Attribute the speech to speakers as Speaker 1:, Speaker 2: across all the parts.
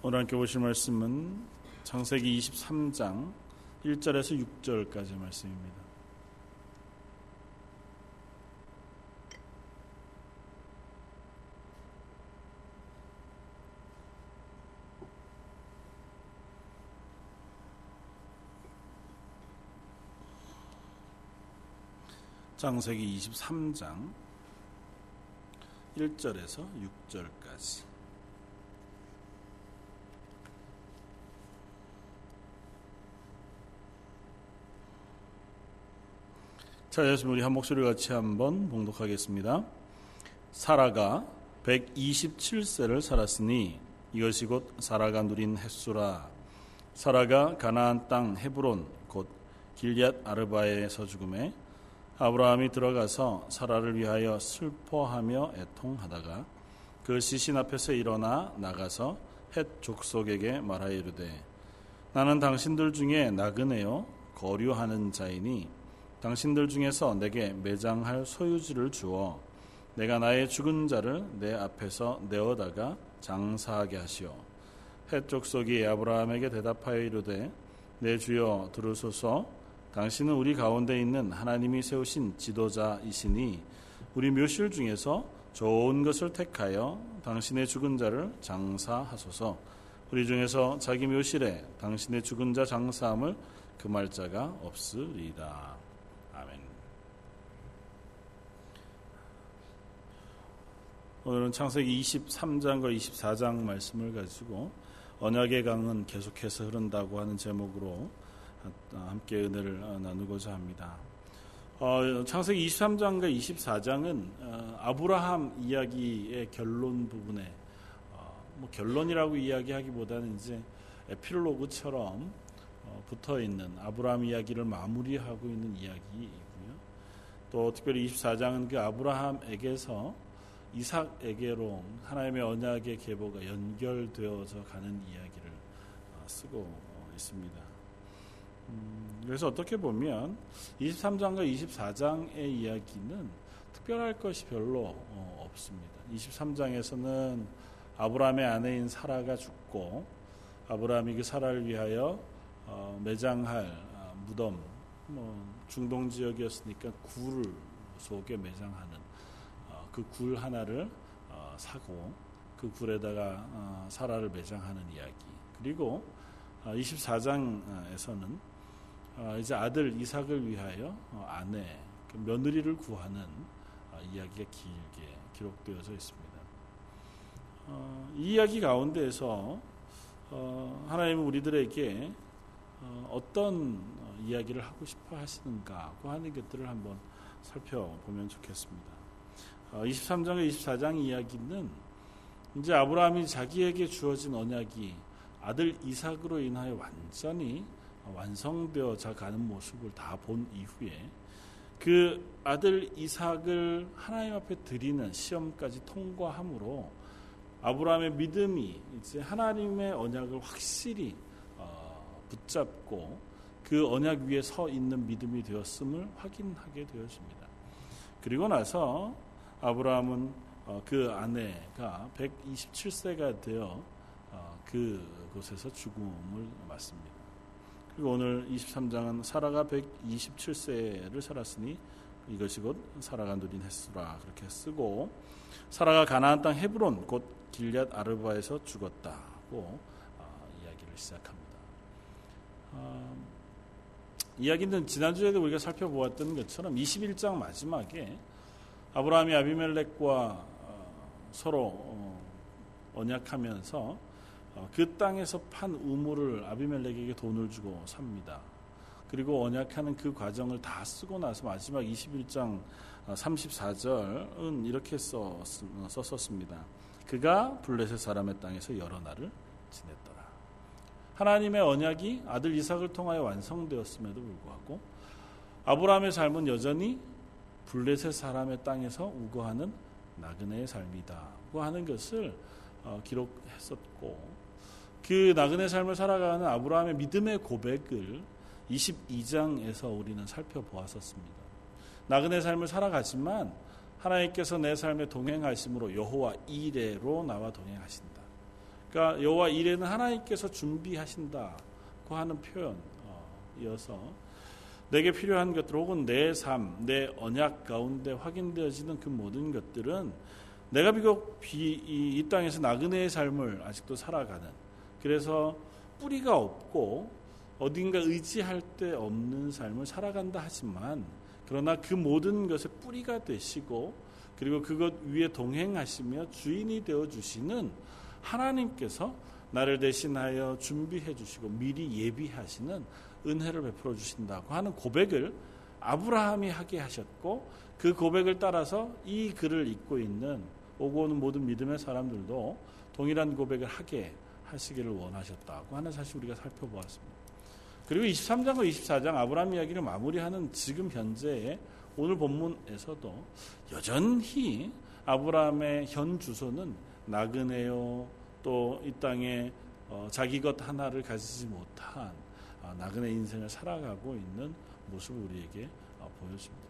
Speaker 1: 오늘 함께 보실 말씀은 창세기 23장 1절에서 6절까지 말씀입니다. 창세기 23장 1절에서 6절까지 자, 예수 우리 한 목소리 같이 한번 봉독하겠습니다. 사라가 127세를 살았으니 이것이 곧 사라가 누린 햇수라. 사라가 가나안 땅 헤브론 곧 길리앗 아르바에서 죽음에 아브라함이 들어가서 사라를 위하여 슬퍼하며 애통하다가 그 시신 앞에서 일어나 나가서 헷 족속에게 말하여 이르되 나는 당신들 중에 나그네요 거류하는 자이니 당신들 중에서 내게 매장할 소유지를 주어 내가 나의 죽은 자를 내 앞에서 내어다가 장사하게 하시오. 헷 족속이 아브라함에게 대답하여 이르되 내 주여 들으소서 당신은 우리 가운데 있는 하나님이 세우신 지도자이시니 우리 묘실 중에서 좋은 것을 택하여 당신의 죽은 자를 장사하소서. 우리 중에서 자기 묘실에 당신의 죽은 자 장사함을 금할 자가 없으리다. 아멘. 오늘은 창세기 23장과 24장 말씀을 가지고 언약의 강은 계속해서 흐른다고 하는 제목으로 함께 은혜를 나누고자 합니다. 어, 창세기 23장과 24장은 어, 아브라함 이야기의 결론 부분에 어, 뭐 결론이라고 이야기하기보다는 이제 에필로그처럼 어, 붙어 있는 아브라함 이야기를 마무리하고 있는 이야기이고요. 또 특별히 24장은 그 아브라함에게서 이삭에게로 하나님의 언약의 계보가 연결되어져 가는 이야기를 어, 쓰고 어, 있습니다. 음, 그래서 어떻게 보면 23장과 24장의 이야기는 특별할 것이 별로 없습니다. 23장에서는 아브라함의 아내인 사라가 죽고 아브라함이 그 사라를 위하여 어, 매장할 어, 무덤, 뭐 중동 지역이었으니까 굴 속에 매장하는 어, 그 굴 하나를 어, 사고 그 굴에다가 어, 사라를 매장하는 이야기. 그리고 24장에서는 어, 이제 아들 이삭을 위하여 아내 그 며느리를 구하는 이야기가 길게 기록되어져 있습니다. 이 이야기 가운데에서 하나님은 우리들에게 어, 어떤 이야기를 하고 싶어 하시는가 하는 것들을 한번 살펴보면 좋겠습니다. 23장과 어, 24장 이야기는 이제 아브라함이 자기에게 주어진 언약이 아들 이삭으로 인하여 완전히 완성되어져 가는 모습을 다 본 이후에 그 아들 이삭을 하나님 앞에 드리는 시험까지 통과함으로 아브라함의 믿음이 이제 하나님의 언약을 확실히 붙잡고 그 언약 위에 서 있는 믿음이 되었음을 확인하게 되었습니다. 그리고 나서 아브라함은 어, 그 아내가 127세가 되어 어, 그곳에서 죽음을 맞습니다. 그리고 오늘 23장은 사라가 127세를 살았으니 이것이 곧 사라가 누린 횟수라 그렇게 쓰고 사라가 가나안 땅 헤브론 곧 길앗 아르바에서 죽었다고 어, 이야기를 시작합니다. 어, 이야기는 지난주에도 우리가 살펴보았던 것처럼 21장 마지막에 아브라함이 아비멜렉과 어, 서로 어, 언약하면서 어, 그 땅에서 판 우물을 아비멜렉에게 돈을 주고 삽니다. 그리고 언약하는 그 과정을 다 쓰고 나서 마지막 21장 34절은 이렇게 썼었습니다. 그가 블레셋 사람의 땅에서 여러 날을 지냈다. 하나님의 언약이 아들 이삭을 통하여 완성되었음에도 불구하고 아브라함의 삶은 여전히 블레셋 사람의 땅에서 우거하는 나그네의 삶이다고 하는 것을 어, 기록했었고 그 나그네 삶을 살아가는 아브라함의 믿음의 고백을 22장에서 우리는 살펴보았었습니다. 나그네 삶을 살아가지만 하나님께서 내 삶에 동행하심으로 여호와 이레로 나와 동행하신다. 그러니까 여호와 이레는 하나님께서 준비하신다고 하는 표현이어서 내게 필요한 것들 혹은 내 삶, 내 언약 가운데 확인되어지는 그 모든 것들은 내가 비록 비, 이, 이 땅에서 나그네의 삶을 아직도 살아가는 그래서 뿌리가 없고 어딘가 의지할 데 없는 삶을 살아간다 하지만 그러나 그 모든 것의 뿌리가 되시고 그리고 그것 위에 동행하시며 주인이 되어 주시는 하나님께서 나를 대신하여 준비해 주시고 미리 예비하시는 은혜를 베풀어 주신다고 하는 고백을 아브라함이 하게 하셨고 그 고백을 따라서 이 글을 읽고 있는 오고 오는 모든 믿음의 사람들도 동일한 고백을 하게 하시기를 원하셨다고 하는 사실 우리가 살펴보았습니다. 그리고 23장과 24장 아브라함 이야기를 마무리하는 지금 현재의 오늘 본문에서도 여전히 아브라함의 현 주소는 나그네요 또 이 땅에 어, 자기 것 하나를 가지지 못한 아, 나그네 인생을 살아가고 있는 모습을 우리에게 어, 보여줍니다.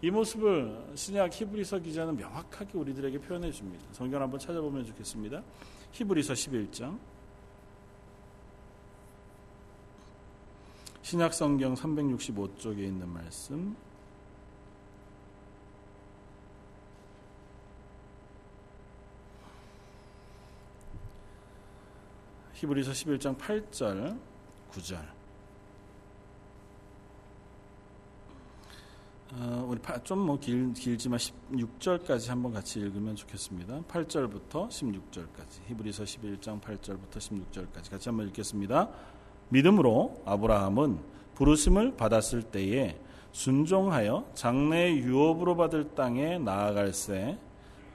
Speaker 1: 이 모습을 신약 히브리서 기자는 명확하게 우리들에게 표현해 줍니다. 성경 한번 찾아보면 좋겠습니다. 히브리서 11장 신약 성경 365쪽에 있는 말씀 히브리서 11장 8절 9절 어, 우리 좀뭐 길지만 16절까지 한번 같이 읽으면 좋겠습니다. 8절부터 16절까지 히브리서 11장 8절부터 16절까지 같이 한번 읽겠습니다. 믿음으로 아브라함은 부르심을 받았을 때에 순종하여 장래 유업으로 받을 땅에 나아갈새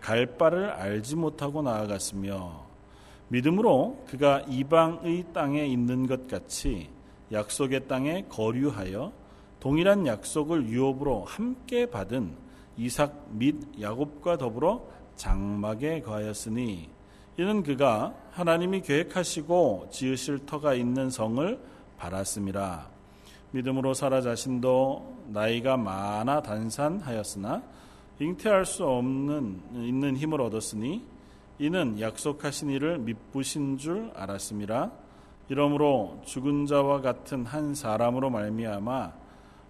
Speaker 1: 갈 바를 알지 못하고 나아갔으며 믿음으로 그가 이방의 땅에 있는 것 같이 약속의 땅에 거류하여 동일한 약속을 유업으로 함께 받은 이삭 및 야곱과 더불어 장막에 거하였으니 이는 그가 하나님이 계획하시고 지으실 터가 있는 성을 바랐습니다. 믿음으로 사라 자신도 나이가 많아 단산하였으나 잉태할 수 없는 있는 힘을 얻었으니 이는 약속하신 이를 믿부신 줄 알았습니다. 이러므로 죽은 자와 같은 한 사람으로 말미암아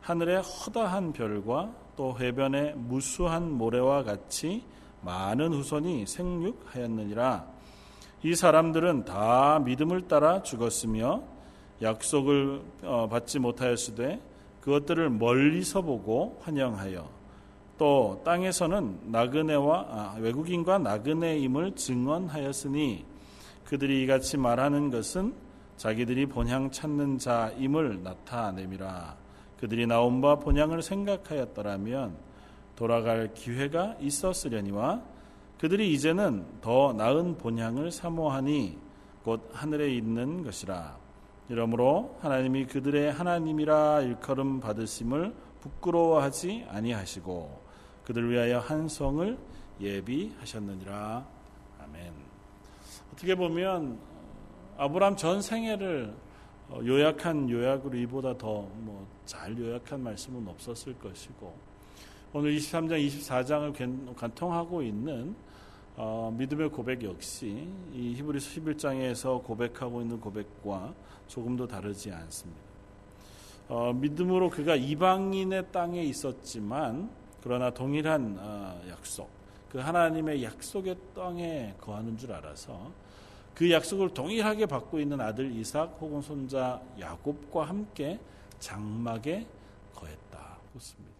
Speaker 1: 하늘의 허다한 별과 또 해변의 무수한 모래와 같이 많은 후손이 생육하였느니라. 이 사람들은 다 믿음을 따라 죽었으며 약속을 어, 받지 못하였으되 그것들을 멀리서 보고 환영하여 또 땅에서는 나그네와 아, 외국인과 나그네임을 증언하였으니 그들이 이같이 말하는 것은 자기들이 본향 찾는 자임을 나타내미라 그들이 나온 바 본향을 생각하였더라면 돌아갈 기회가 있었으려니와 그들이 이제는 더 나은 본향을 사모하니 곧 하늘에 있는 것이라. 이러므로 하나님이 그들의 하나님이라 일컬음 받으심을 부끄러워하지 아니하시고 그들 위하여 한 성을 예비하셨느니라. 아멘. 어떻게 보면 아브람 전 생애를 어, 요약한 요약으로 이보다 더 뭐 잘 요약한 말씀은 없었을 것이고 오늘 23장, 24장을 관통하고 있는 어, 믿음의 고백 역시 이 히브리서 11장에서 고백하고 있는 고백과 조금도 다르지 않습니다. 어, 믿음으로 그가 이방인의 땅에 있었지만 그러나 동일한 어, 약속, 그 하나님의 약속의 땅에 거하는 줄 알아서 그 약속을 동일하게 받고 있는 아들 이삭 혹은 손자 야곱과 함께 장막에 거했다고 씁니다.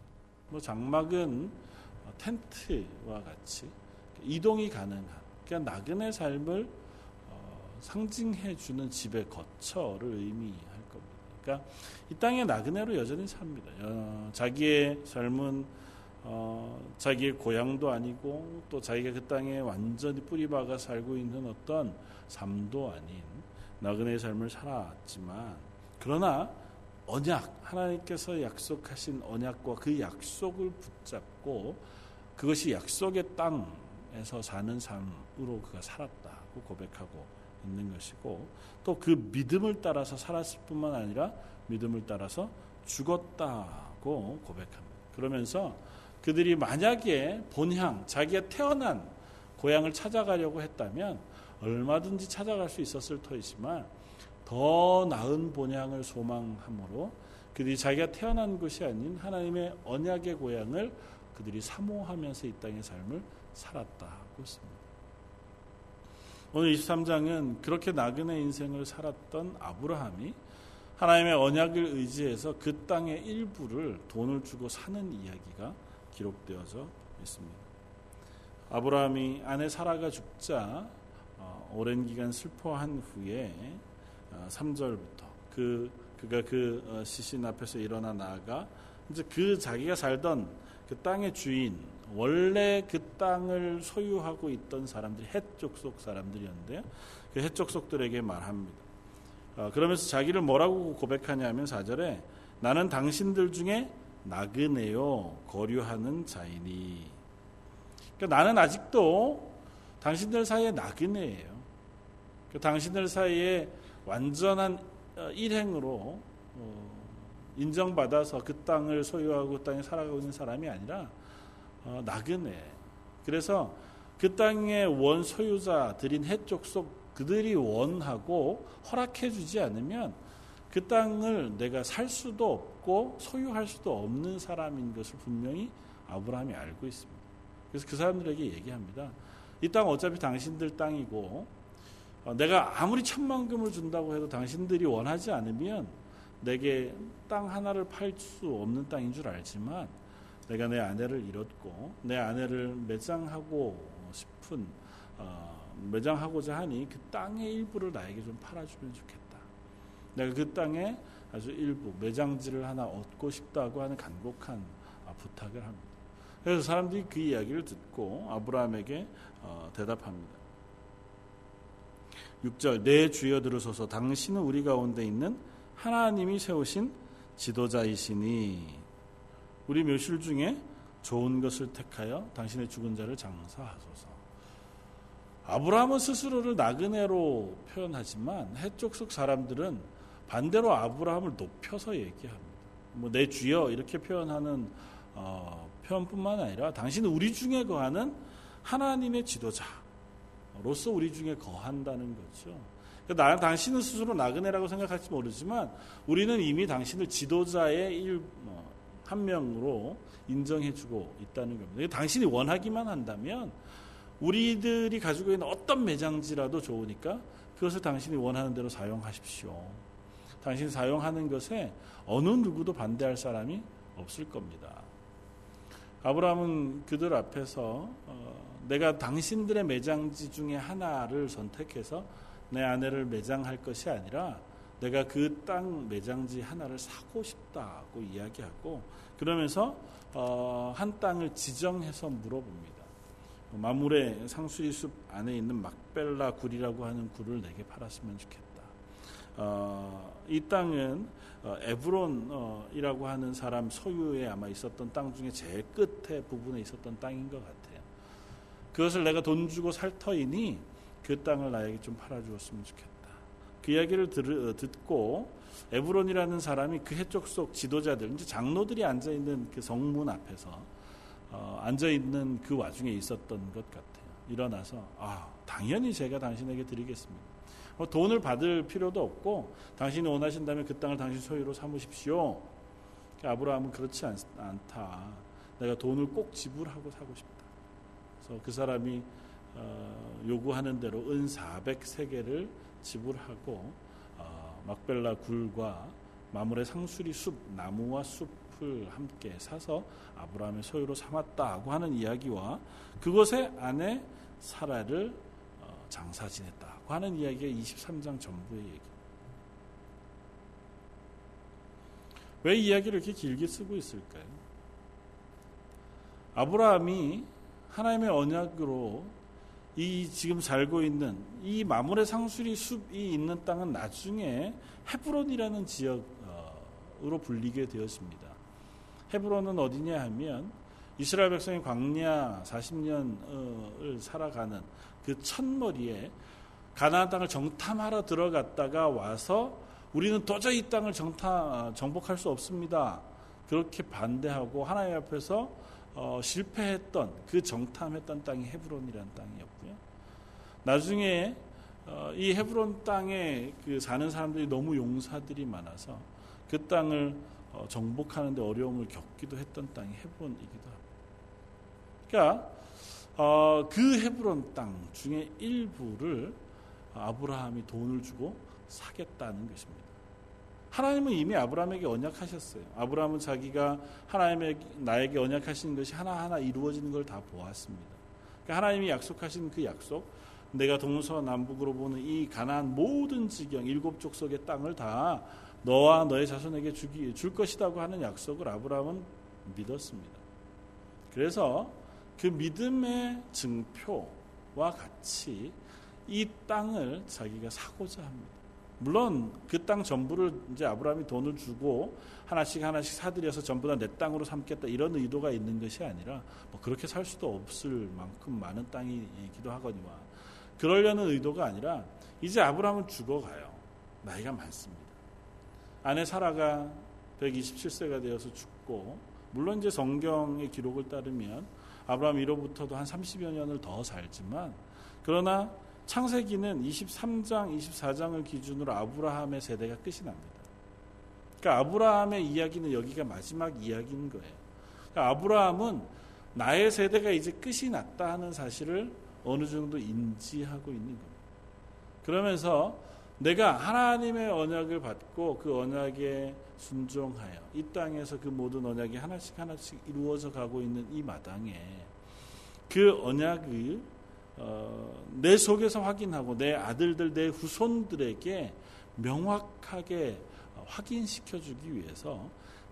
Speaker 1: 뭐 장막은 텐트와 같이 이동이 가능한 그러니까 나그네 삶을 어, 상징해 주는 집의 거처를 의미할 겁니다. 그러니까 이 땅에 나그네로 여전히 삽니다. 어, 자기의 삶은 어, 자기의 고향도 아니고 또 자기가 그 땅에 완전히 뿌리박아 살고 있는 어떤 삶도 아닌 나그네의 삶을 살았지만 그러나 언약 하나님께서 약속하신 언약과 그 약속을 붙잡고 그것이 약속의 땅 에서 사는 삶으로 그가 살았다고 고백하고 있는 것이고 또 그 믿음을 따라서 살았을 뿐만 아니라 믿음을 따라서 죽었다고 고백합니다. 그러면서 그들이 만약에 본향 자기가 태어난 고향을 찾아가려고 했다면 얼마든지 찾아갈 수 있었을 터이지만 더 나은 본향을 소망함으로 그들이 자기가 태어난 곳이 아닌 하나님의 언약의 고향을 그들이 사모하면서 이 땅의 삶을 살았다고 했습니다. 오늘 23장은 그렇게 나그네 인생을 살았던 아브라함이 하나님의 언약을 의지해서 그 땅의 일부를 돈을 주고 사는 이야기가 기록되어져 있습니다. 아브라함이 아내 사라가 죽자 어, 오랜 기간 슬퍼한 후에 3절부터 어, 그 그가 그 어, 시신 앞에서 일어나 나아가 이제 그 자기가 살던 그 땅의 주인 원래 그 땅을 소유하고 있던 사람들이 해족속 사람들이었는데요. 그 해족속들에게 말합니다. 어, 그러면서 자기를 뭐라고 고백하냐면 4절에 나는 당신들 중에 나그네요 거류하는 자이니. 그러니까 나는 아직도 당신들 사이에 나그네예요. 그 당신들 사이에 완전한 어, 일행으로 어, 인정받아서 그 땅을 소유하고 그 땅에 살아가고 있는 사람이 아니라 어, 나그네. 그래서 그 땅의 원 소유자들인 해쪽 속 그들이 원하고 허락해 주지 않으면 그 땅을 내가 살 수도 없고 소유할 수도 없는 사람인 것을 분명히 아브라함이 알고 있습니다. 그래서 그 사람들에게 얘기합니다. 이 땅 어차피 당신들 땅이고 어, 내가 아무리 천만금을 준다고 해도 당신들이 원하지 않으면 내게 땅 하나를 팔 수 없는 땅인 줄 알지만 내가 내 아내를 잃었고 내 아내를 매장하고 싶은 어, 매장하고자 하니 그 땅의 일부를 나에게 좀 팔아주면 좋겠다. 내가 그 땅에 아주 일부 매장지를 하나 얻고 싶다고 하는 간곡한 어, 부탁을 합니다. 그래서 사람들이 그 이야기를 듣고 아브라함에게 어, 대답합니다. 6절 내 주여 들으소서 당신은 우리 가운데 있는 하나님이 세우신 지도자이시니 우리 묘실 중에 좋은 것을 택하여 당신의 죽은 자를 장사하소서. 아브라함은 스스로를 나그네로 표현하지만 해쪽 속 사람들은 반대로 아브라함을 높여서 얘기합니다. 뭐 내 주여 이렇게 표현하는 어, 표현뿐만 아니라 당신은 우리 중에 거하는 하나님의 지도자 로서 우리 중에 거한다는 거죠. 그러니까 나, 당신은 스스로 나그네라고 생각할지 모르지만 우리는 이미 당신을 지도자의 일, 뭐, 한 명으로 인정해주고 있다는 겁니다. 당신이 원하기만 한다면 우리들이 가지고 있는 어떤 매장지라도 좋으니까 그것을 당신이 원하는 대로 사용하십시오. 당신이 사용하는 것에 어느 누구도 반대할 사람이 없을 겁니다. 아브라함은 그들 앞에서 어, 내가 당신들의 매장지 중에 하나를 선택해서 내 아내를 매장할 것이 아니라 내가 그 땅 매장지 하나를 사고 싶다고 이야기하고 그러면서 어, 한 땅을 지정해서 물어봅니다. 마물의 상수리 숲 안에 있는 막벨라 굴이라고 하는 굴을 내게 팔았으면 좋겠다. 어, 이 땅은 어, 에브론이라고 하는 사람 소유에 아마 있었던 땅 중에 제일 끝에 부분에 있었던 땅인 것 같아요. 그것을 내가 돈 주고 살 터이니 그 땅을 나에게 좀 팔아주었으면 좋겠다. 그 이야기를 들, 어, 듣고 에브론이라는 사람이 그 해쪽 속 지도자들, 이제 장로들이 앉아 있는 그 성문 앞에서 어, 앉아 있는 그 와중에 있었던 것 같아요. 일어나서 아 당연히 제가 당신에게 드리겠습니다. 뭐 돈을 받을 필요도 없고 당신이 원하신다면 그 땅을 당신 소유로 삼으십시오. 아브라함은 그렇지 않, 않다. 내가 돈을 꼭 지불하고 사고 싶다. 그래서 그 사람이 어, 요구하는 대로 은 400세계를 지불하고 어, 막벨라 굴과 마물의 상수리 숲 나무와 숲을 함께 사서 아브라함의 소유로 삼았다고 하는 이야기와 그것에 아내 사라를 어, 장사 지냈다고 하는 이야기가 23장 전부의 얘기. 왜 이야기를 이렇게 길게 쓰고 있을까요? 아브라함이 하나님의 언약으로 이 지금 살고 있는 이 마물의 상수리 숲이 있는 땅은 나중에 헤브론이라는 지역으로 불리게 되었습니다. 헤브론은 어디냐 하면 이스라엘 백성이 광야 40년을 살아가는 그 첫머리에 가나안 땅을 정탐하러 들어갔다가 와서 우리는 도저히 이 땅을 정탐 정복할 수 없습니다. 그렇게 반대하고 하나님 앞에서 어, 실패했던 그 정탐했던 땅이 헤브론이라는 땅이었고요. 나중에 어, 이 헤브론 땅에 그 사는 사람들이 너무 용사들이 많아서 그 땅을 어, 정복하는데 어려움을 겪기도 했던 땅이 헤브론이기도 합니다. 그러니까 어, 그 헤브론 땅 중에 일부를 아브라함이 돈을 주고 사겠다는 것입니다. 하나님은 이미 아브라함에게 언약하셨어요. 아브라함은 자기가 하나님의 나에게 언약하시는 것이 하나하나 이루어지는 걸 다 보았습니다. 그러니까 하나님이 약속하신 그 약속, 내가 동서 남북으로 보는 이 가나안 모든 지경 일곱 족속의 땅을 다 너와 너의 자손에게 주기 줄 것이라고 하는 약속을 아브라함은 믿었습니다. 그래서 그 믿음의 증표와 같이 이 땅을 자기가 사고자 합니다. 물론 그 땅 전부를 이제 아브라함이 돈을 주고 하나씩 하나씩 사들여서 전부 다 내 땅으로 삼겠다 이런 의도가 있는 것이 아니라 뭐 그렇게 살 수도 없을 만큼 많은 땅이기도 하거니와 그러려는 의도가 아니라 이제 아브라함은 죽어가요. 나이가 많습니다. 아내 사라가 127세가 되어서 죽고 물론 이제 성경의 기록을 따르면 아브라함 이로부터도 한 30여 년을 더 살지만 그러나 창세기는 23장, 24장을 기준으로 아브라함의 세대가 끝이 납니다. 그러니까 아브라함의 이야기는 여기가 마지막 이야기인 거예요. 그러니까 아브라함은 나의 세대가 이제 끝이 났다 하는 사실을 어느 정도 인지하고 있는 겁니다. 그러면서 내가 하나님의 언약을 받고 그 언약에 순종하여 이 땅에서 그 모든 언약이 하나씩 하나씩 이루어져 가고 있는 이 마당에 그 언약을 어, 내 속에서 확인하고 내 아들들, 내 후손들에게 명확하게 확인시켜 주기 위해서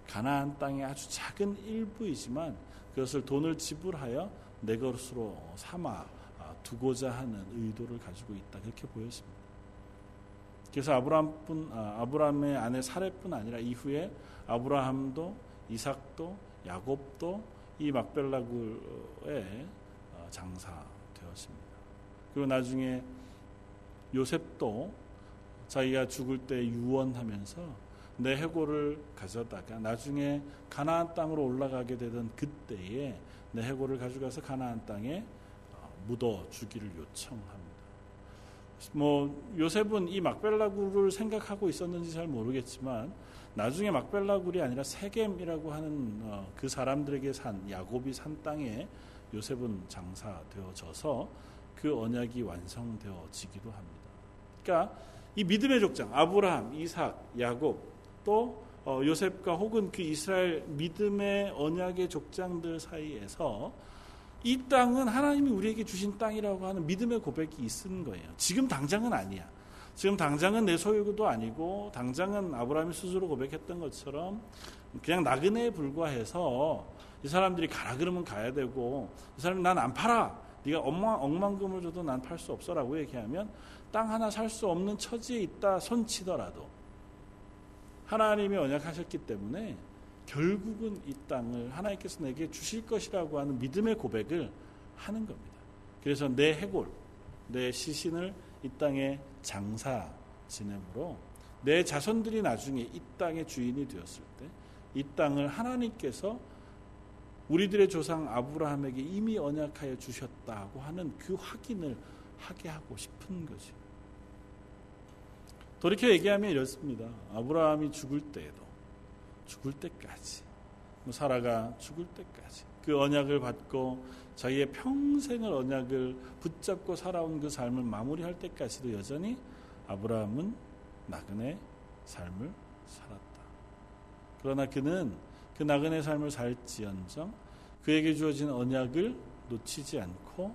Speaker 1: 가나안 땅의 아주 작은 일부이지만 그것을 돈을 지불하여 내 것으로 삼아 두고자 하는 의도를 가지고 있다 그렇게 보였습니다. 그래서 아브라함뿐 아, 아브라함의 아내 사례뿐 아니라 이후에 아브라함도 이삭도 야곱도 이 막벨라굴의 어, 장사 되었습니다. 그리고 나중에 요셉도 자기가 죽을 때 유언하면서 내 해골을 가져다가 나중에 가나안 땅으로 올라가게 되던 그때에 내 해골을 가져가서 가나안 땅에 어, 묻어 주기를 요청합니다. 뭐 요셉은 이 막벨라굴을 생각하고 있었는지 잘 모르겠지만 나중에 막벨라굴이 아니라 세겜이라고 하는 어, 그 사람들에게 산 야곱이 산 땅에 요셉은 장사되어져서 그 언약이 완성되어지기도 합니다. 그러니까 이 믿음의 족장 아브라함, 이삭, 야곱 또 어, 요셉과 혹은 그 이스라엘 믿음의 언약의 족장들 사이에서 이 땅은 하나님이 우리에게 주신 땅이라고 하는 믿음의 고백이 있는 거예요. 지금 당장은 아니야. 지금 당장은 내 소유도 아니고 당장은 아브라함이 스스로 고백했던 것처럼 그냥 나그네에 불과해서 이 사람들이 가라 그러면 가야 되고 이 사람이 난 안 팔아. 네가 억만, 억만금을 줘도 난 팔 수 없어라고 얘기하면 땅 하나 살 수 없는 처지에 있다 손치더라도 하나님이 언약하셨기 때문에 결국은 이 땅을 하나님께서 내게 주실 것이라고 하는 믿음의 고백을 하는 겁니다. 그래서 내 해골, 내 시신을 이 땅에 장사 지내므로 내 자손들이 나중에 이 땅의 주인이 되었을 때 이 땅을 하나님께서 우리들의 조상 아브라함에게 이미 언약하여 주셨다고 하는 그 확인을 하게 하고 싶은 거죠. 돌이켜 얘기하면 이렇습니다. 아브라함이 죽을 때에도 죽을 때까지 뭐 사라가 죽을 때까지 그 언약을 받고 자기의 평생을 언약을 붙잡고 살아온 그 삶을 마무리할 때까지도 여전히 아브라함은 나그네 삶을 살았다. 그러나 그는 그 나그네 삶을 살지언정 그에게 주어진 언약을 놓치지 않고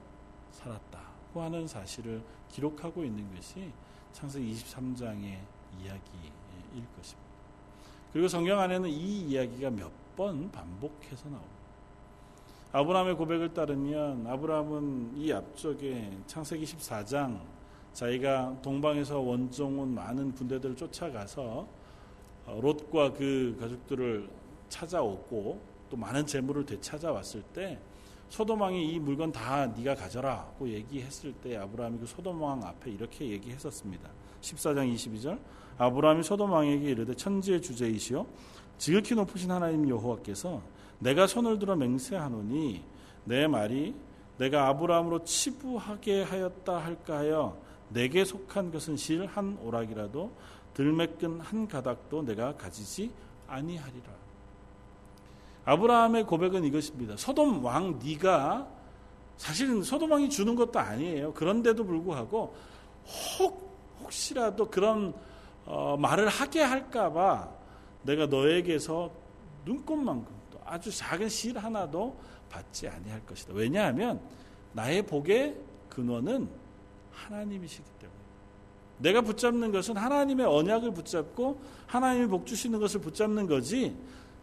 Speaker 1: 살았다고 하는 사실을 기록하고 있는 것이 창세기 23장의 이야기일 것입니다. 그리고 성경 안에는 이 이야기가 몇 번 반복해서 나옵니다. 아브라함의 고백을 따르면 아브라함은 이 앞쪽에 창세기 14장 자기가 동방에서 원종 온 많은 군대들을 쫓아가서 어, 롯과 그 가족들을 찾아오고 또 많은 재물을 되찾아왔을 때 소돔왕이 이 물건 다 네가 가져라고 얘기했을 때 아브라함이 그 소돔왕 앞에 이렇게 얘기했었습니다. 14장 22절 아브라함이 소돔 왕에게 이르되 천지의 주제이시요 지극히 높으신 하나님 여호와께서 내가 손을 들어 맹세하노니 내 말이 내가 아브라함으로 치부하게 하였다 할까 하여 내게 속한 것은 실 한 오락이라도 들매끈 한 가닥도 내가 가지지 아니하리라. 아브라함의 고백은 이것입니다. 소돔 왕 네가 사실은 소돔 왕이 주는 것도 아니에요. 그런데도 불구하고 혹 혹시라도 그런 어, 말을 하게 할까봐 내가 너에게서 눈꽃만큼도 아주 작은 실 하나도 받지 아니할 것이다. 왜냐하면 나의 복의 근원은 하나님이시기 때문에. 내가 붙잡는 것은 하나님의 언약을 붙잡고 하나님이 복 주시는 것을 붙잡는 거지.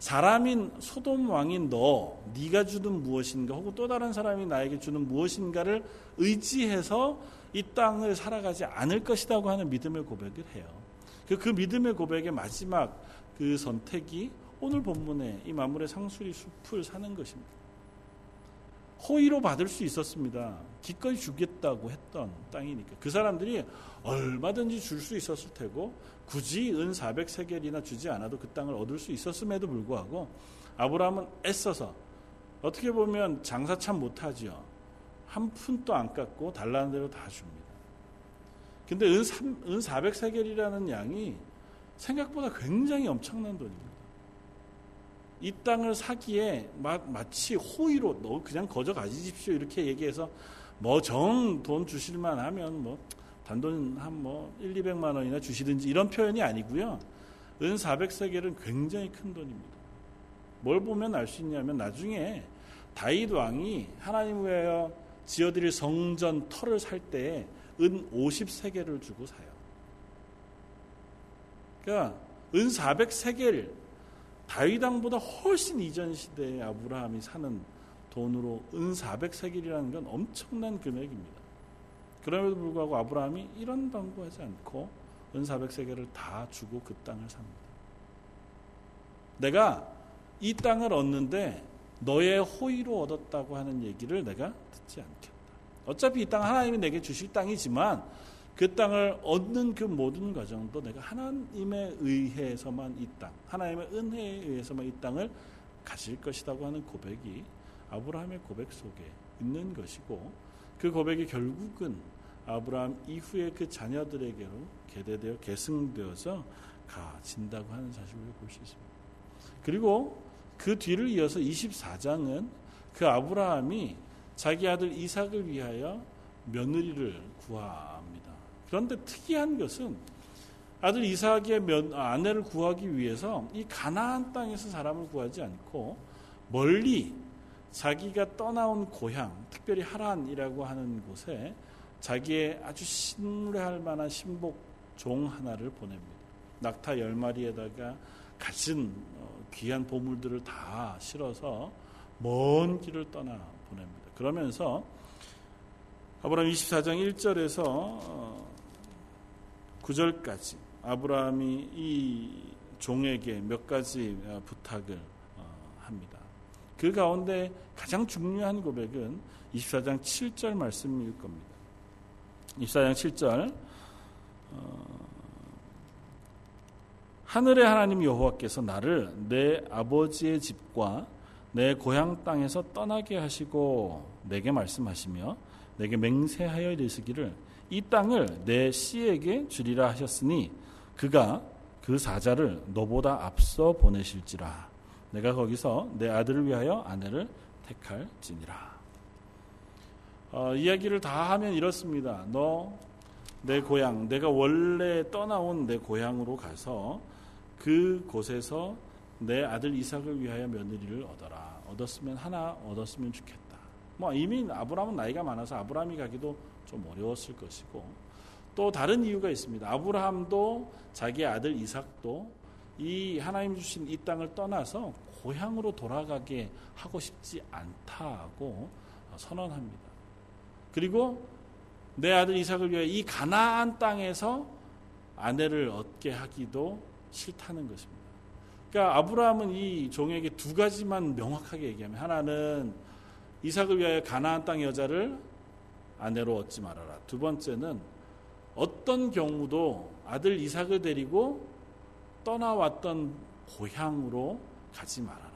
Speaker 1: 사람인 소돔 왕인 너, 네가 주는 무엇인가, 혹은 또 다른 사람이 나에게 주는 무엇인가를 의지해서 이 땅을 살아가지 않을 것이라고 하는 믿음의 고백을 해요. 그, 그 믿음의 고백의 마지막 그 선택이 오늘 본문에 이 마물의 상수리 숲을 사는 것입니다. 호의로 받을 수 있었습니다. 기꺼이 주겠다고 했던 땅이니까. 그 사람들이 얼마든지 줄 수 있었을 테고 굳이 은 400세겔이나 주지 않아도 그 땅을 얻을 수 있었음에도 불구하고 아브라함은 애써서 어떻게 보면 장사 참 못하지요. 한 푼도 안 깎고 달라는 대로 다 줍니다. 근데 은, 3, 은 400세겔이라는 양이 생각보다 굉장히 엄청난 돈입니다. 이 땅을 사기에 마, 치 호의로 너 그냥 거저 가지십시오 이렇게 얘기해서 뭐 정 돈 주실만 하면 뭐 단돈 한 뭐 1, 200만 원이나 주시든지 이런 표현이 아니고요. 은 400세겔은 굉장히 큰 돈입니다. 뭘 보면 알 수 있냐면 나중에 다윗 왕이 하나님 위하여 지어드릴 성전 터를 살 때 은 50세겔을 주고 사요. 그러니까 은 400세겔 다윗왕보다 훨씬 이전 시대에 아브라함이 사는 돈으로 은 400세겔이라는 건 엄청난 금액입니다. 그럼에도 불구하고 아브라함이 이런 방구하지 않고 은 400세겔을 다 주고 그 땅을 삽니다. 내가 이 땅을 얻는데 너의 호의로 얻었다고 하는 얘기를 내가 듣지 않겠다. 어차피 이 땅 하나님이 내게 주실 땅이지만 그 땅을 얻는 그 모든 과정도 내가 하나님에 의해서만 이 땅, 하나님의 은혜에 의해서만 이 땅을 가질 것이라고 하는 고백이 아브라함의 고백 속에 있는 것이고 그 고백이 결국은 아브라함 이후에 그 자녀들에게로 계대되어 계승되어서 가진다고 하는 사실을 볼 수 있습니다. 그리고 그 뒤를 이어서 24장은 그 아브라함이 자기 아들 이삭을 위하여 며느리를 구합니다. 그런데 특이한 것은 아들 이삭의 면, 아내를 구하기 위해서 이 가나안 땅에서 사람을 구하지 않고 멀리 자기가 떠나온 고향, 특별히 하란이라고 하는 곳에 자기의 아주 신뢰할 만한 신복 종 하나를 보냅니다. 낙타 열 마리에다가 갖은 어, 귀한 보물들을 다 실어서 먼 길을 떠나 보냅니다. 그러면서 아브라함 24장 1절에서 9절까지 아브라함이 이 종에게 몇 가지 어, 부탁을 어, 합니다. 그 가운데 가장 중요한 고백은 24장 7절 말씀일 겁니다. 24장 7절 어, 하늘의 하나님 여호와께서 나를 내 아버지의 집과 내 고향 땅에서 떠나게 하시고 내게 말씀하시며 내게 맹세하여 이르시기를 이 땅을 내 씨에게 주리라 하셨으니 그가 그 사자를 너보다 앞서 보내실지라 내가 거기서 내 아들을 위하여 아내를 택할지니라. 어, 이야기를 다 하면 이렇습니다. 너 내 고향, 내가 원래 떠나온 내 고향으로 가서 그 곳에서 내 아들 이삭을 위하여 며느리를 얻어라. 얻었으면 하나 얻었으면 좋겠다. 뭐 이미 아브라함은 나이가 많아서 아브라함이 가기도 좀 어려웠을 것이고 또 다른 이유가 있습니다. 아브라함도 자기 아들 이삭도 이 하나님 주신 이 땅을 떠나서 고향으로 돌아가게 하고 싶지 않다고 선언합니다. 그리고 내 아들 이삭을 위해 이 가나안 땅에서 아내를 얻게 하기도 싫다는 것입니다. 그러니까 아브라함은 이 종에게 두 가지만 명확하게 얘기하면 하나는 이삭을 위하여 가나안 땅 여자를 아내로 얻지 말아라. 두 번째는 어떤 경우도 아들 이삭을 데리고 떠나왔던 고향으로 가지 말아라.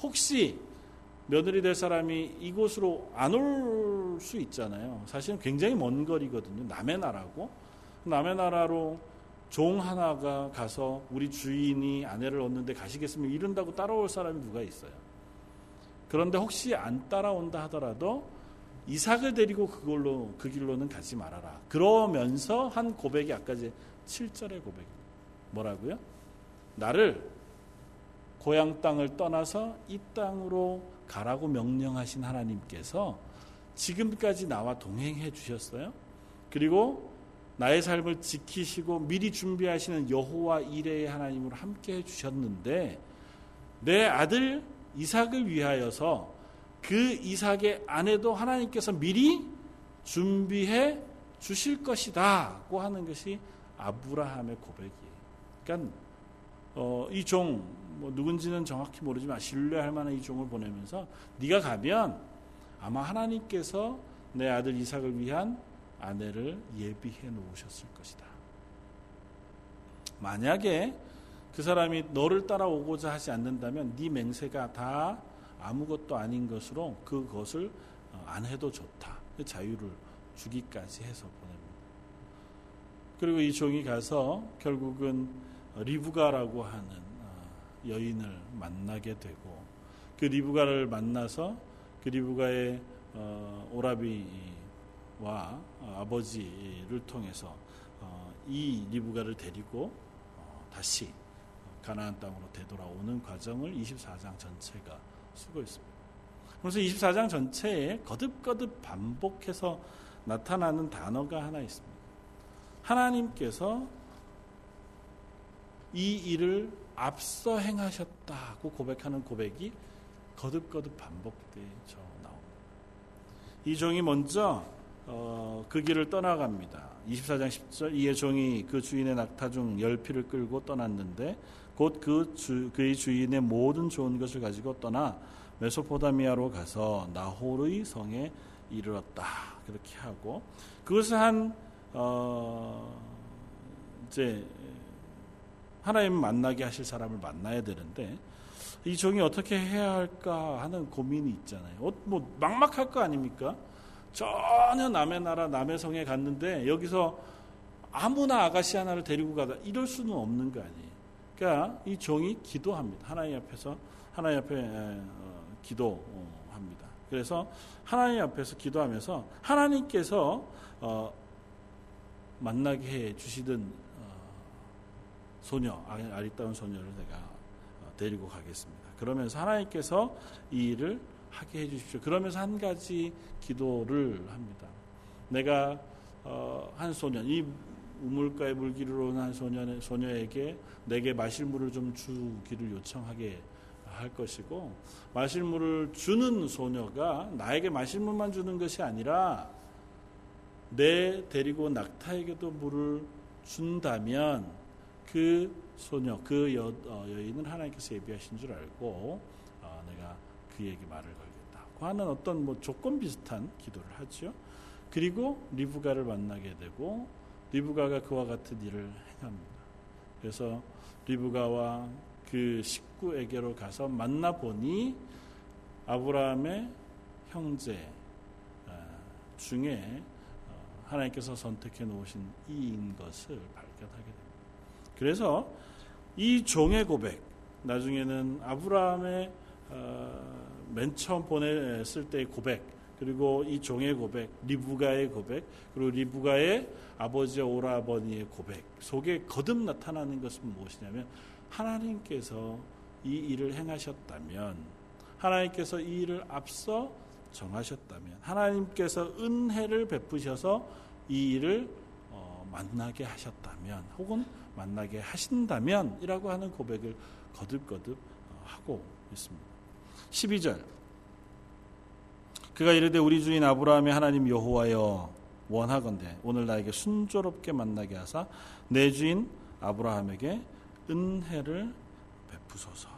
Speaker 1: 혹시 며느리 될 사람이 이곳으로 안 올 수 있잖아요. 사실은 굉장히 먼 거리거든요. 남의 나라고. 남의 나라로 종 하나가 가서 우리 주인이 아내를 얻는데 가시겠으면 이른다고 따라올 사람이 누가 있어요. 그런데 혹시 안 따라온다 하더라도 이삭을 데리고 그걸로 그 길로는 가지 말아라. 그러면서 한 고백이 아까 제 7절의 고백. 뭐라고요? 나를 고향 땅을 떠나서 이 땅으로 가라고 명령하신 하나님께서 지금까지 나와 동행해 주셨어요. 그리고 나의 삶을 지키시고 미리 준비하시는 여호와 이레의 하나님으로 함께 해 주셨는데 내 아들 이삭을 위하여서 그 이삭의 아내도 하나님께서 미리 준비해 주실 것이다고 하는 것이 아브라함의 고백이에요. 그러니까 어, 이종 뭐 누군지는 정확히 모르지만 신뢰할 만한 이 종을 보내면서 네가 가면 아마 하나님께서 내 아들 이삭을 위한 아내를 예비해 놓으셨을 것이다. 만약에 그 사람이 너를 따라오고자 하지 않는다면 네 맹세가 다 아무것도 아닌 것으로 그것을 어, 안 해도 좋다. 그 자유를 주기까지 해서 보냅니다. 그리고 이 종이 가서 결국은 리브가라고 하는 여인을 만나게 되고 그 리브가를 만나서 그 리브가의 어, 오라비와 아버지를 통해서 어, 이 리브가를 데리고 어, 다시 가나안 땅으로 되돌아오는 과정을 24장 전체가 수고했습니다. 그래서 24장 전체에 거듭거듭 반복해서 나타나는 단어가 하나 있습니다. 하나님께서 이 일을 앞서 행하셨다고 고백하는 고백이 거듭거듭 반복되죠 나옵니다. 이 종이 먼저 어, 그 길을 떠나갑니다. 24장 10절 이에 종이 그 주인의 낙타 중 열피를 끌고 떠났는데 곧그 주, 그의 주인의 모든 좋은 것을 가지고 떠나 메소포다미아로 가서 나홀의 성에 이르렀다. 그렇게 하고 그것을 한 어, 이제 하나님 만나게 하실 사람을 만나야 되는데 이 종이 어떻게 해야 할까 하는 고민이 있잖아요. 어, 뭐 막막할 거 아닙니까? 전혀 남의 나라 남의 성에 갔는데 여기서 아무나 아가씨 하나를 데리고 가다 이럴 수는 없는 거 아니에요. 그러니까 이 종이 기도합니다. 하나님 앞에서 하나님 앞에 어, 기도합니다. 그래서 하나님 앞에서 기도하면서 하나님께서 어, 만나게 해 주시든 소녀, 아리따운 소녀를 내가 어, 데리고 가겠습니다. 그러면서 하나님께서 이 일을 하게 해주십시오. 그러면서 한 가지 기도를 합니다. 내가 어, 한 소년, 이 우물가에 물기를 오는 소년, 소녀에게 내게 마실 물을 좀 주기를 요청하게 할 것이고 마실 물을 주는 소녀가 나에게 마실 물만 주는 것이 아니라 내 데리고 낙타에게도 물을 준다면 그 소녀, 그 여, 어, 여인은 하나님께서 예비하신 줄 알고 어, 내가 그에게 말을 걸겠다고 하는 어떤 뭐 조건 비슷한 기도를 하죠. 그리고 리브가를 만나게 되고 리브가가 그와 같은 일을 행합니다. 그래서 리브가와 그 식구에게로 가서 만나 보니 아브라함의 형제 어, 중에 어, 하나님께서 선택해 놓으신 이인 것을 발견하게. 그래서 이 종의 고백 나중에는 아브라함의 어, 맨 처음 보냈을 때의 고백 그리고 이 종의 고백 리브가의 고백 그리고 리브가의 아버지 오라버니의 고백 속에 거듭 나타나는 것은 무엇이냐면 하나님께서 이 일을 행하셨다면 하나님께서 이 일을 앞서 정하셨다면 하나님께서 은혜를 베푸셔서 이 일을 어, 만나게 하셨다면 혹은 만나게 하신다면 이라고 하는 고백을 거듭거듭 어, 하고 있습니다. 12절 그가 이르되 우리 주인 아브라함의 하나님 여호와여 원하건대 오늘 나에게 순조롭게 만나게 하사 내 주인 아브라함에게 은혜를 베푸소서.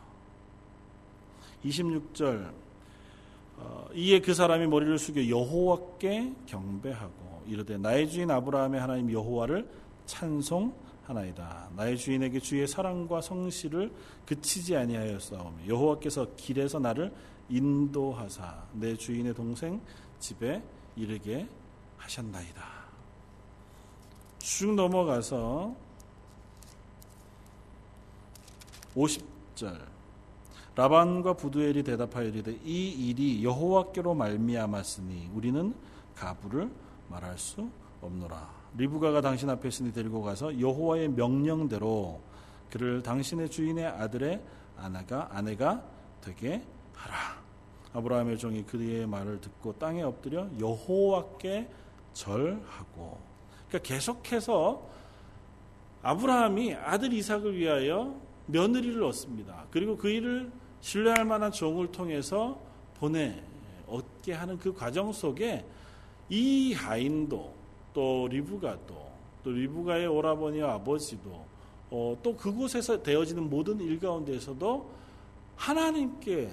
Speaker 1: 26절 어, 이에 그 사람이 머리를 숙여 여호와께 경배하고 이르되 나의 주인 아브라함의 하나님 여호와를 찬송 하 나이다. 나의 주인에게 주의 사랑과 성실을 그치지 아니하였사오며 여호와께서 길에서 나를 인도하사 내 주인의 동생 집에 이르게 하셨나이다. 쭉 넘어가서 50절 라반과 부두엘이 대답하여 이르되 이 일이 여호와께로 말미암았으니 우리는 가부를 말할 수 없노라. 리브가가 당신 앞에 있으니 데리고 가서 여호와의 명령대로 그를 당신의 주인의 아들의 아내가 아내가 되게 하라. 아브라함의 종이 그의 말을 듣고 땅에 엎드려 여호와께 절하고. 그러니까 계속해서 아브라함이 아들 이삭을 위하여 며느리를 얻습니다. 그리고 그 일을 신뢰할 만한 종을 통해서 보내 얻게 하는 그 과정 속에 이 하인도 또 리브가도 또 리브가의 오라버니와 아버지도 어, 또 그곳에서 되어지는 모든 일 가운데에서도 하나님께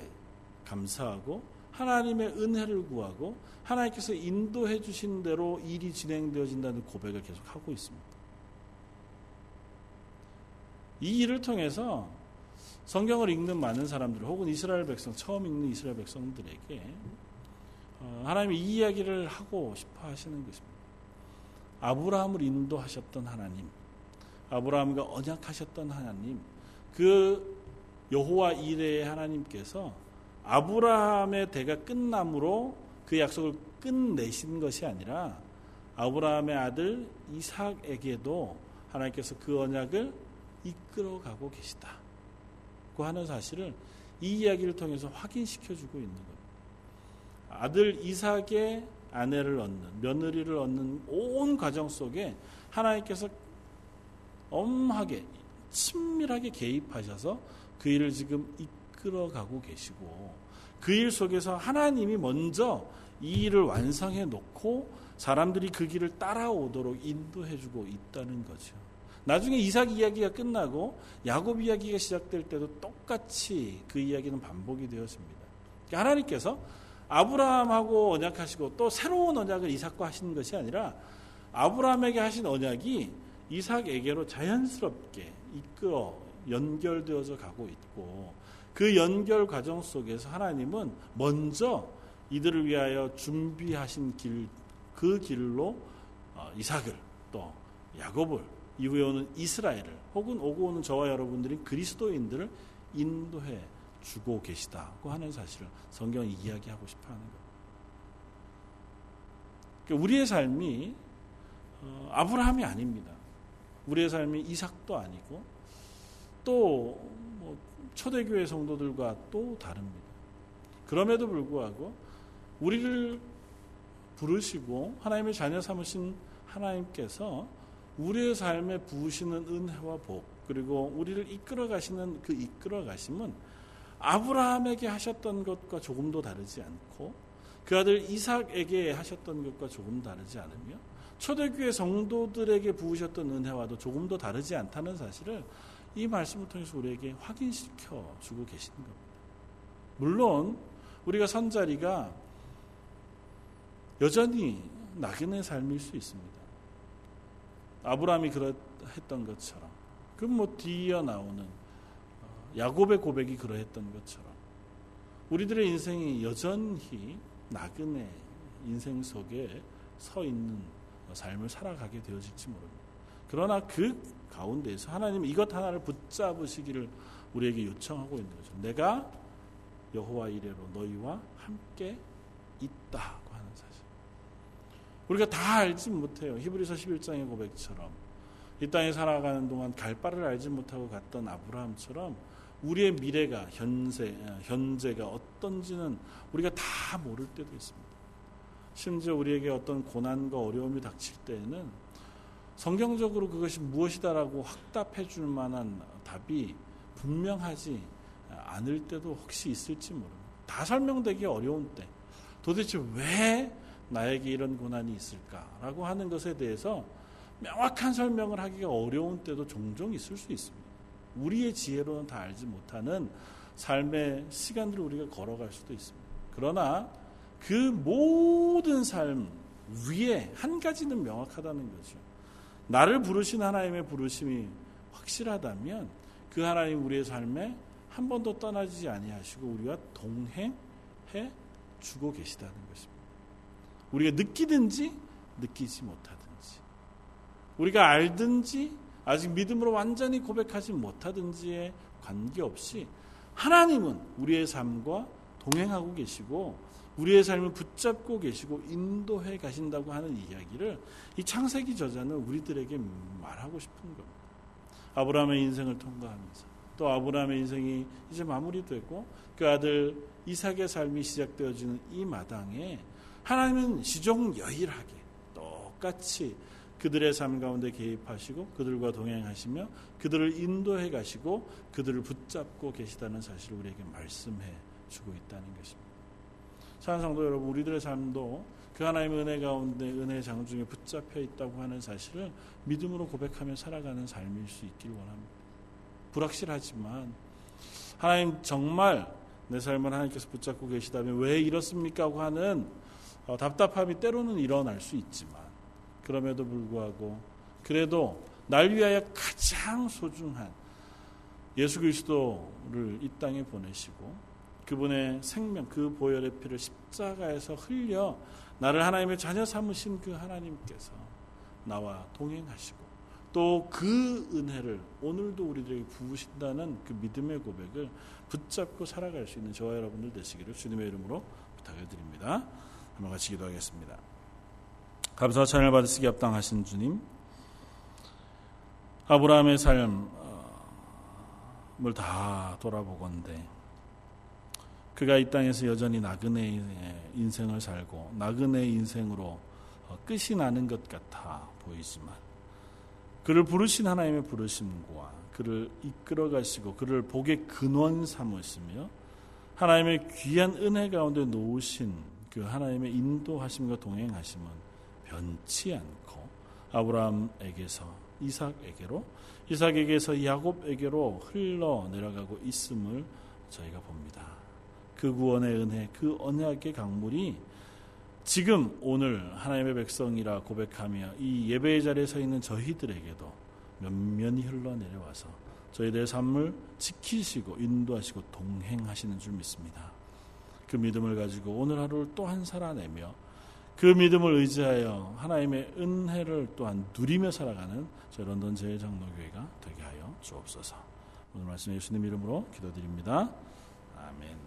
Speaker 1: 감사하고 하나님의 은혜를 구하고 하나님께서 인도해 주신 대로 일이 진행되어진다는 고백을 계속 하고 있습니다. 이 일을 통해서 성경을 읽는 많은 사람들 혹은 이스라엘 백성 처음 읽는 이스라엘 백성들에게 어, 하나님이 이 이야기를 하고 싶어 하시는 것입니다. 아브라함을 인도하셨던 하나님, 아브라함과 언약하셨던 하나님, 그 여호와 이레의 하나님께서 아브라함의 대가 끝남으로 그 약속을 끝내신 것이 아니라 아브라함의 아들 이삭에게도 하나님께서 그 언약을 이끌어가고 계시다. 고 하는 사실을 이 이야기를 통해서 확인시켜 주고 있는 겁니다. 아들 이삭의 아내를 얻는 며느리를 얻는 온 과정 속에 하나님께서 엄하게 친밀하게 개입하셔서 그 일을 지금 이끌어가고 계시고 그 일 속에서 하나님이 먼저 이 일을 완성해 놓고 사람들이 그 길을 따라오도록 인도해 주고 있다는 거죠. 나중에 이삭 이야기가 끝나고 야곱 이야기가 시작될 때도 똑같이 그 이야기는 반복이 되었습니다. 그러니까 하나님께서 아브라함하고 언약하시고 또 새로운 언약을 이삭과 하시는 것이 아니라 아브라함에게 하신 언약이 이삭에게로 자연스럽게 이끌어 연결되어져 가고 있고 그 연결 과정 속에서 하나님은 먼저 이들을 위하여 준비하신 길, 그 길로 어, 이삭을 또 야곱을 이후에 오는 이스라엘을 혹은 오고 오는 저와 여러분들이 그리스도인들을 인도해 주고 계시다고 하는 사실을 성경이 이야기하고 싶어 하는 것. 그러니까 우리의 삶이 어, 아브라함이 아닙니다. 우리의 삶이 이삭도 아니고 또뭐 초대교회 성도들과 또 다릅니다. 그럼에도 불구하고 우리를 부르시고 하나님의 자녀 삼으신 하나님께서 우리의 삶에 부으시는 은혜와 복 그리고 우리를 이끌어 가시는 그 이끌어 가심은 아브라함에게 하셨던 것과 조금도 다르지 않고 그 아들 이삭에게 하셨던 것과 조금 다르지 않으며 초대교회 성도들에게 부으셨던 은혜와도 조금도 다르지 않다는 사실을 이 말씀을 통해서 우리에게 확인시켜 주고 계시는 겁니다. 물론 우리가 선 자리가 여전히 낙인의 삶일 수 있습니다. 아브라함이 그랬던 것처럼 그 뭐 뒤이어 나오는 야곱의 고백이 그러했던 것처럼 우리들의 인생이 여전히 나그네 인생 속에 서 있는 삶을 살아가게 되어질지 모릅니다. 그러나 그 가운데에서 하나님 이것 하나를 붙잡으시기를 우리에게 요청하고 있는 거죠. 내가 여호와 이래로 너희와 함께 있다고 하는 사실. 우리가 다 알지 못해요. 히브리서 11장의 고백처럼 이 땅에 살아가는 동안 갈 바를 알지 못하고 갔던 아브라함처럼 우리의 미래가 현재 현재가 어떤지는 우리가 다 모를 때도 있습니다. 심지어 우리에게 어떤 고난과 어려움이 닥칠 때에는 성경적으로 그것이 무엇이다라고 확답해 줄 만한 답이 분명하지 않을 때도 혹시 있을지 모릅니다. 다 설명되기 어려운 때 도대체 왜 나에게 이런 고난이 있을까라고 하는 것에 대해서 명확한 설명을 하기가 어려운 때도 종종 있을 수 있습니다. 우리의 지혜로는 다 알지 못하는 삶의 시간들을 우리가 걸어갈 수도 있습니다. 그러나 그 모든 삶 위에 한 가지는 명확하다는 거죠. 나를 부르신 하나님의 부르심이 확실하다면 그 하나님 우리의 삶에 한 번도 떠나지 아니하시고 우리와 동행해 주고 계시다는 것입니다. 우리가 느끼든지 느끼지 못하든지 우리가 알든지 아직 믿음으로 완전히 고백하지 못하든지에 관계없이 하나님은 우리의 삶과 동행하고 계시고 우리의 삶을 붙잡고 계시고 인도해 가신다고 하는 이야기를 이 창세기 저자는 우리들에게 말하고 싶은 겁니다. 아브라함의 인생을 통과하면서 또 아브라함의 인생이 이제 마무리되고 그 아들 이삭의 삶이 시작되어지는 이 마당에 하나님은 시종 여일하게 똑같이 그들의 삶 가운데 개입하시고 그들과 동행하시며 그들을 인도해 가시고 그들을 붙잡고 계시다는 사실을 우리에게 말씀해 주고 있다는 것입니다. 사랑 성도 여러분, 우리들의 삶도 그 하나님의 은혜 가운데 은혜 장중에 붙잡혀 있다고 하는 사실을 믿음으로 고백하며 살아가는 삶일 수 있길 원합니다. 불확실하지만 하나님 정말 내 삶을 하나님께서 붙잡고 계시다면 왜 이렇습니까? 하고 하는 어, 답답함이 때로는 일어날 수 있지만 그럼에도 불구하고 그래도 날 위하여 가장 소중한 예수 그리스도를 이 땅에 보내시고 그분의 생명 그 보혈의 피를 십자가에서 흘려 나를 하나님의 자녀 삼으신 그 하나님께서 나와 동행하시고 또 그 은혜를 오늘도 우리들에게 부으신다는 그 믿음의 고백을 붙잡고 살아갈 수 있는 저와 여러분들 되시기를 주님의 이름으로 부탁을 드립니다. 한번 같이 기도하겠습니다. 감사와 찬양을 받으시기 합당하신 주님 아브라함의 삶을 다 돌아보건대 그가 이 땅에서 여전히 나그네의 인생을 살고 나그네의 인생으로 어, 끝이 나는 것 같아 보이지만 그를 부르신 하나님의 부르심과 그를 이끌어 가시고 그를 복의 근원 삼으시며 하나님의 귀한 은혜 가운데 놓으신 그 하나님의 인도하심과 동행하심은 변치 않고 아브라함에게서 이삭에게로 이삭에게서 야곱에게로 흘러 내려가고 있음을 저희가 봅니다. 그 구원의 은혜, 그 언약의 강물이 지금 오늘 하나님의 백성이라 고백하며 이 예배의 자리에 서 있는 저희들에게도 면면이 흘러내려와서 저희들의 삶을 지키시고 인도하시고 동행하시는 줄 믿습니다. 그 믿음을 가지고 오늘 하루를 또 한 살아내며 그 믿음을 의지하여 하나님의 은혜를 또한 누리며 살아가는 저희 런던 제일장로교회가 되게 하여 주옵소서. 오늘 말씀 예수님 이름으로 기도드립니다. 아멘.